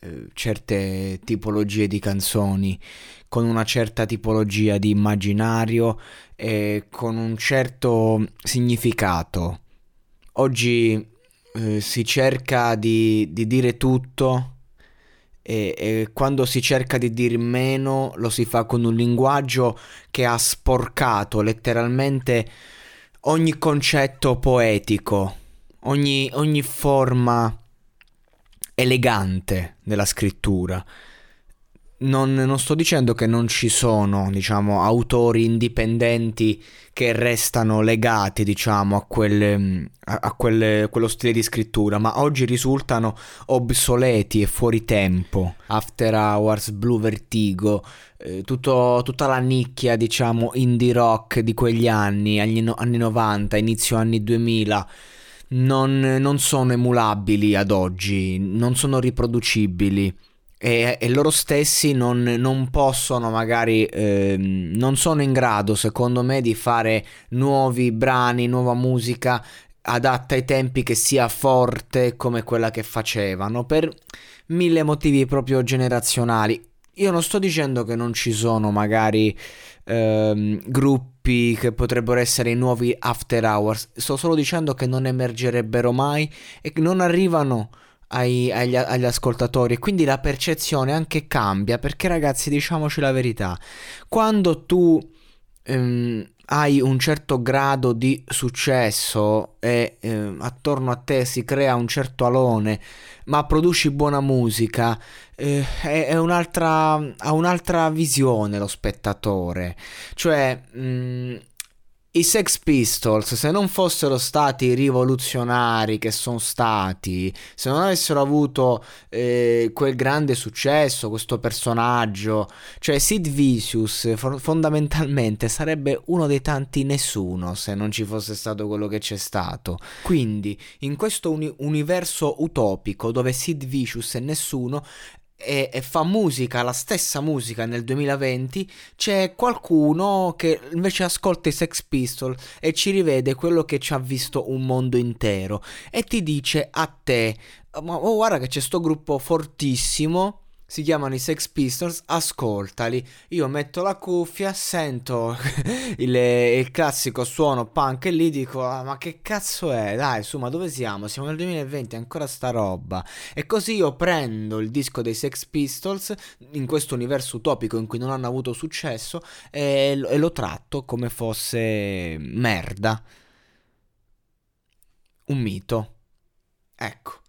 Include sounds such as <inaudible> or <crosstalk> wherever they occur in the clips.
eh, certe tipologie di canzoni con una certa tipologia di immaginario e con un certo significato. Oggi eh, si cerca di, di dire tutto e, e, quando si cerca di dire meno lo si fa con un linguaggio che ha sporcato letteralmente ogni concetto poetico, ogni, ogni forma elegante della scrittura. Non, non, sto dicendo che non ci sono, diciamo, autori indipendenti che restano legati, diciamo, a, quel, a, a quel, quello stile di scrittura, ma oggi risultano obsoleti e fuori tempo. After Hours, Blue Vertigo, eh, tutto, tutta la nicchia, diciamo, indie rock di quegli anni, anni, anni 90, inizio anni 2000 non, non sono emulabili ad oggi, non sono riproducibili. E, e, loro stessi non, non possono magari eh, non sono in grado secondo me di fare nuovi brani nuova musica adatta ai tempi che sia forte come quella che facevano per mille motivi proprio generazionali io non sto dicendo che non ci sono magari ehm, gruppi che potrebbero essere i nuovi after hours, sto solo dicendo che non emergerebbero mai e non arrivano ai, agli, agli, ascoltatori. E quindi la percezione anche cambia perché ragazzi diciamoci la verità, quando tu... Ehm, hai un certo grado di successo e eh, attorno a te si crea un certo alone, ma produci buona musica, eh, è, è un'altra, ha un'altra visione lo spettatore. Cioè, mh, mm, i Sex Pistols, se non fossero stati rivoluzionari che sono stati, se non avessero avuto eh, quel grande successo, questo personaggio, cioè Sid Vicious fondamentalmente sarebbe uno dei tanti nessuno se non ci fosse stato quello che c'è stato. Quindi, in questo uni- universo utopico dove Sid Vicious è nessuno, e, e, fa musica, la stessa musica nel 2020, c'è qualcuno che invece ascolta i Sex Pistols e ci rivede quello che ci ha visto un mondo intero. E ti dice a te, ma oh, guarda che c'è sto gruppo fortissimo si chiamano i Sex Pistols, ascoltali. Io metto la cuffia, sento <laughs> il, il, classico suono punk e lì dico: ah, Ma che cazzo è? Dai, su, ma dove siamo? Siamo nel 2020, ancora sta roba. E così io prendo il disco dei Sex Pistols in questo universo utopico in cui non hanno avuto successo e, e lo tratto come fosse merda. Un mito. Ecco.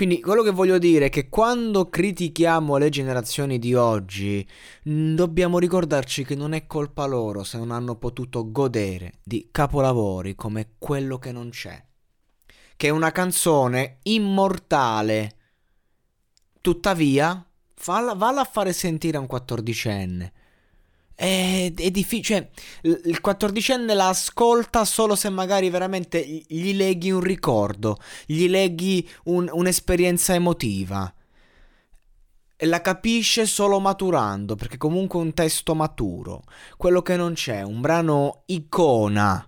Quindi quello che voglio dire è che quando critichiamo le generazioni di oggi, dobbiamo ricordarci che non è colpa loro se non hanno potuto godere di capolavori come quello che non c'è. Che è una canzone immortale. Tuttavia, falla, valla a fare sentire a un quattordicenne è, è difficile. Cioè, il quattordicenne la ascolta solo se magari veramente gli leghi un ricordo, gli leghi un, un'esperienza emotiva. E la capisce solo maturando, perché comunque è un testo maturo. Quello che non c'è, un brano icona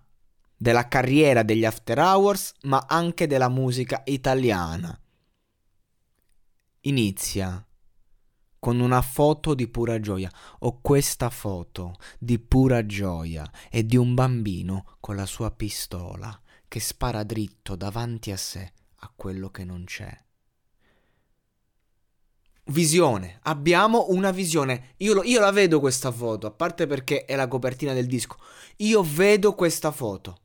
della carriera degli After Hours, ma anche della musica italiana. Inizia con una foto di pura gioia. Ho questa foto di pura gioia e di un bambino con la sua pistola che spara dritto davanti a sé a quello che non c'è. Visione, abbiamo una visione. Io, lo, io la vedo questa foto, a parte perché è la copertina del disco. Io vedo questa foto.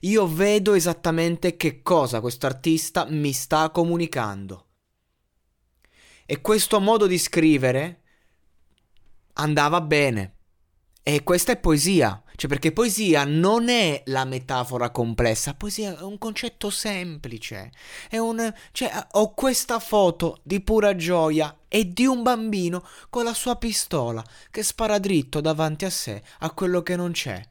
Io vedo esattamente che cosa questo artista mi sta comunicando. E questo modo di scrivere andava bene. E questa è poesia, cioè perché poesia non è la metafora complessa, poesia è un concetto semplice. È un cioè ho questa foto di pura gioia e di un bambino con la sua pistola che spara dritto davanti a sé a quello che non c'è.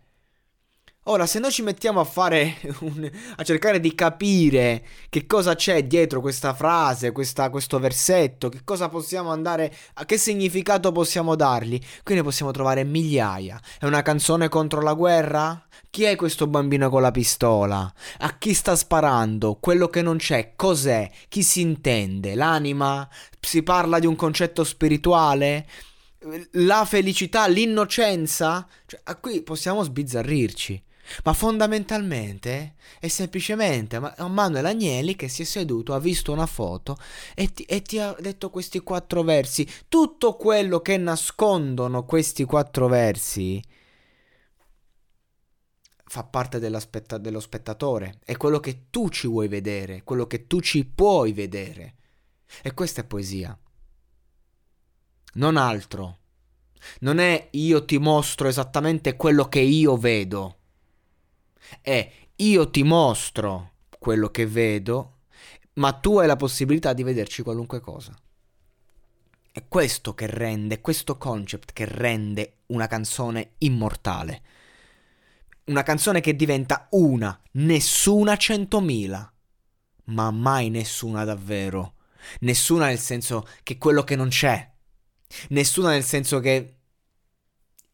Ora, se noi ci mettiamo a fare <laughs> un, a cercare di capire che cosa c'è dietro questa frase, questa, questo versetto, che cosa possiamo andare, a che significato possiamo dargli, qui ne possiamo trovare migliaia. È una canzone contro la guerra? Chi è questo bambino con la pistola? A chi sta sparando? Quello che non c'è, cos'è? Chi si intende? L'anima? Si parla di un concetto spirituale? La felicità, l'innocenza? Cioè, a qui possiamo sbizzarrirci. Ma fondamentalmente è semplicemente Manuel Agnelli che si è seduto, ha visto una foto e ti, e ti, ha detto questi quattro versi. Tutto quello che nascondono questi quattro versi fa parte dello spettatore. È quello che tu ci vuoi vedere, quello che tu ci puoi vedere. E questa è poesia. Non altro. Non è io ti mostro esattamente quello che io vedo è io ti mostro quello che vedo, ma tu hai la possibilità di vederci qualunque cosa. È questo che rende, questo concept che rende una canzone immortale. Una canzone che diventa una, nessuna centomila, ma mai nessuna davvero. Nessuna nel senso che quello che non c'è. Nessuna nel senso che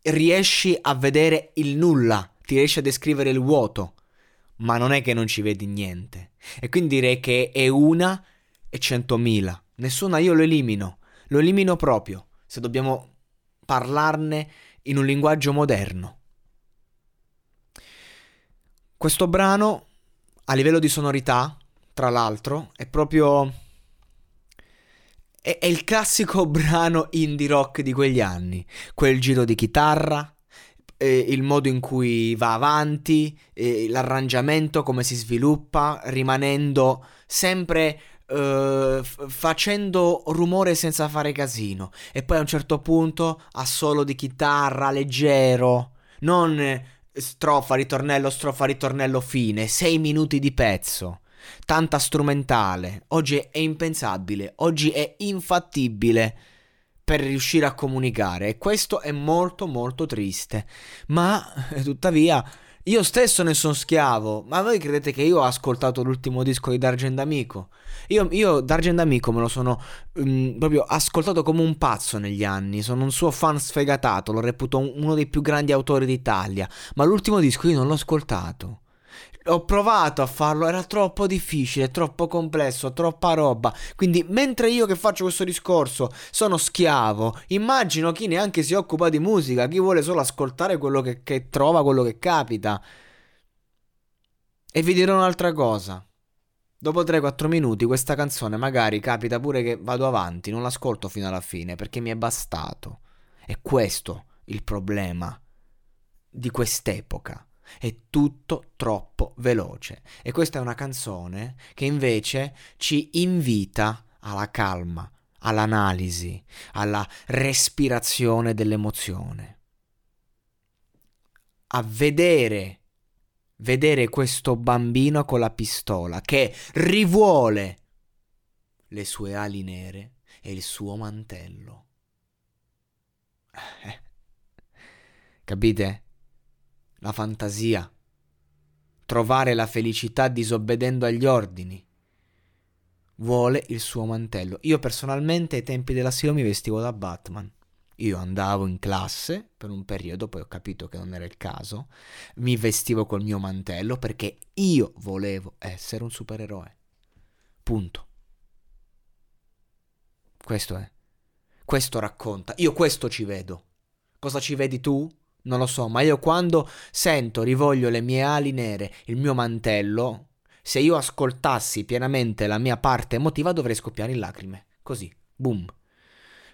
riesci a vedere il nulla ti riesce a descrivere il vuoto, ma non è che non ci vedi niente. E quindi direi che è una e centomila. Nessuna io lo elimino, lo elimino proprio, se dobbiamo parlarne in un linguaggio moderno. Questo brano, a livello di sonorità, tra l'altro, è proprio... È il classico <laughs> brano indie rock di quegli anni. Quel giro di chitarra, eh, il modo in cui va avanti, eh, l'arrangiamento, come si sviluppa, rimanendo sempre eh, f- facendo rumore senza fare casino. E poi a un certo punto a solo di chitarra leggero, non strofa, ritornello, strofa, ritornello, fine, sei minuti di pezzo. Tanta strumentale. Oggi è impensabile, oggi è infattibile per riuscire a comunicare e questo è molto molto triste. Ma tuttavia io stesso ne sono schiavo. Ma voi credete che io ho ascoltato l'ultimo disco di Dargen D'Amico? Io, io Dargen D'Amico me lo sono um, proprio ascoltato come un pazzo negli anni. Sono un suo fan sfegatato, lo reputo uno dei più grandi autori d'Italia. Ma l'ultimo disco io non l'ho ascoltato. Ho provato a farlo, era troppo difficile, troppo complesso, troppa roba. Quindi, mentre io che faccio questo discorso sono schiavo, immagino chi neanche si occupa di musica, chi vuole solo ascoltare quello che, che trova, quello che capita. E vi dirò un'altra cosa. Dopo 3-4 minuti questa canzone magari capita pure che vado avanti, non l'ascolto fino alla fine perché mi è bastato. È questo il problema di quest'epoca è tutto troppo veloce. E questa è una canzone che invece ci invita alla calma, all'analisi, alla respirazione dell'emozione. A vedere, vedere questo bambino con la pistola che rivuole le sue ali nere e il suo mantello. <laughs> Capite? La fantasia, trovare la felicità disobbedendo agli ordini. Vuole il suo mantello. Io personalmente ai tempi dell'asilo mi vestivo da Batman. Io andavo in classe per un periodo, poi ho capito che non era il caso, mi vestivo col mio mantello perché io volevo essere un supereroe. Punto. Questo è. Questo racconta. Io questo ci vedo. Cosa ci vedi tu? Non lo so, ma io quando sento, rivoglio le mie ali nere, il mio mantello, se io ascoltassi pienamente la mia parte emotiva dovrei scoppiare in lacrime. Così, boom.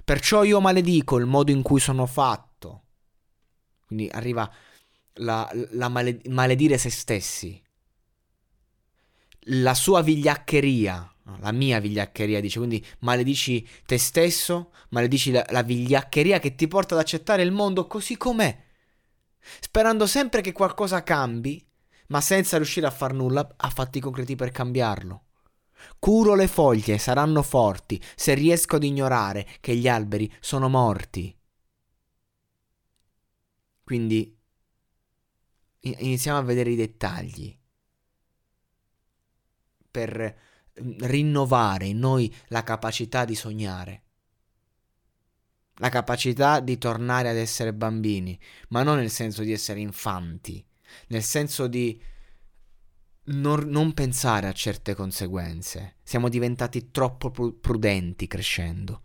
Perciò io maledico il modo in cui sono fatto. Quindi arriva la, la male, maledire se stessi. La sua vigliaccheria, la mia vigliaccheria dice, quindi maledici te stesso, maledici la, la vigliaccheria che ti porta ad accettare il mondo così com'è, sperando sempre che qualcosa cambi, ma senza riuscire a far nulla a fatti concreti per cambiarlo. Curo le foglie, saranno forti, se riesco ad ignorare che gli alberi sono morti. Quindi iniziamo a vedere i dettagli per mm, rinnovare in noi la capacità di sognare, la capacità di tornare ad essere bambini, ma non nel senso di essere infanti, nel senso di non, non, pensare a certe conseguenze. Siamo diventati troppo prudenti crescendo.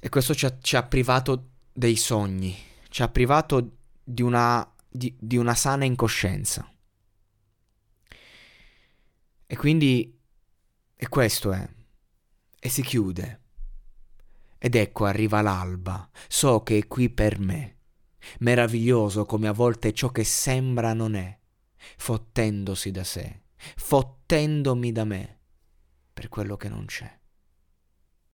E questo ci ha, ci ha privato dei sogni, ci ha privato di una, di, di una sana incoscienza. E quindi, e questo è, e si chiude. Ed ecco arriva l'alba, so che è qui per me. Meraviglioso come a volte ciò che sembra non è fottendosi da sé, fottendomi da me per quello che non c'è.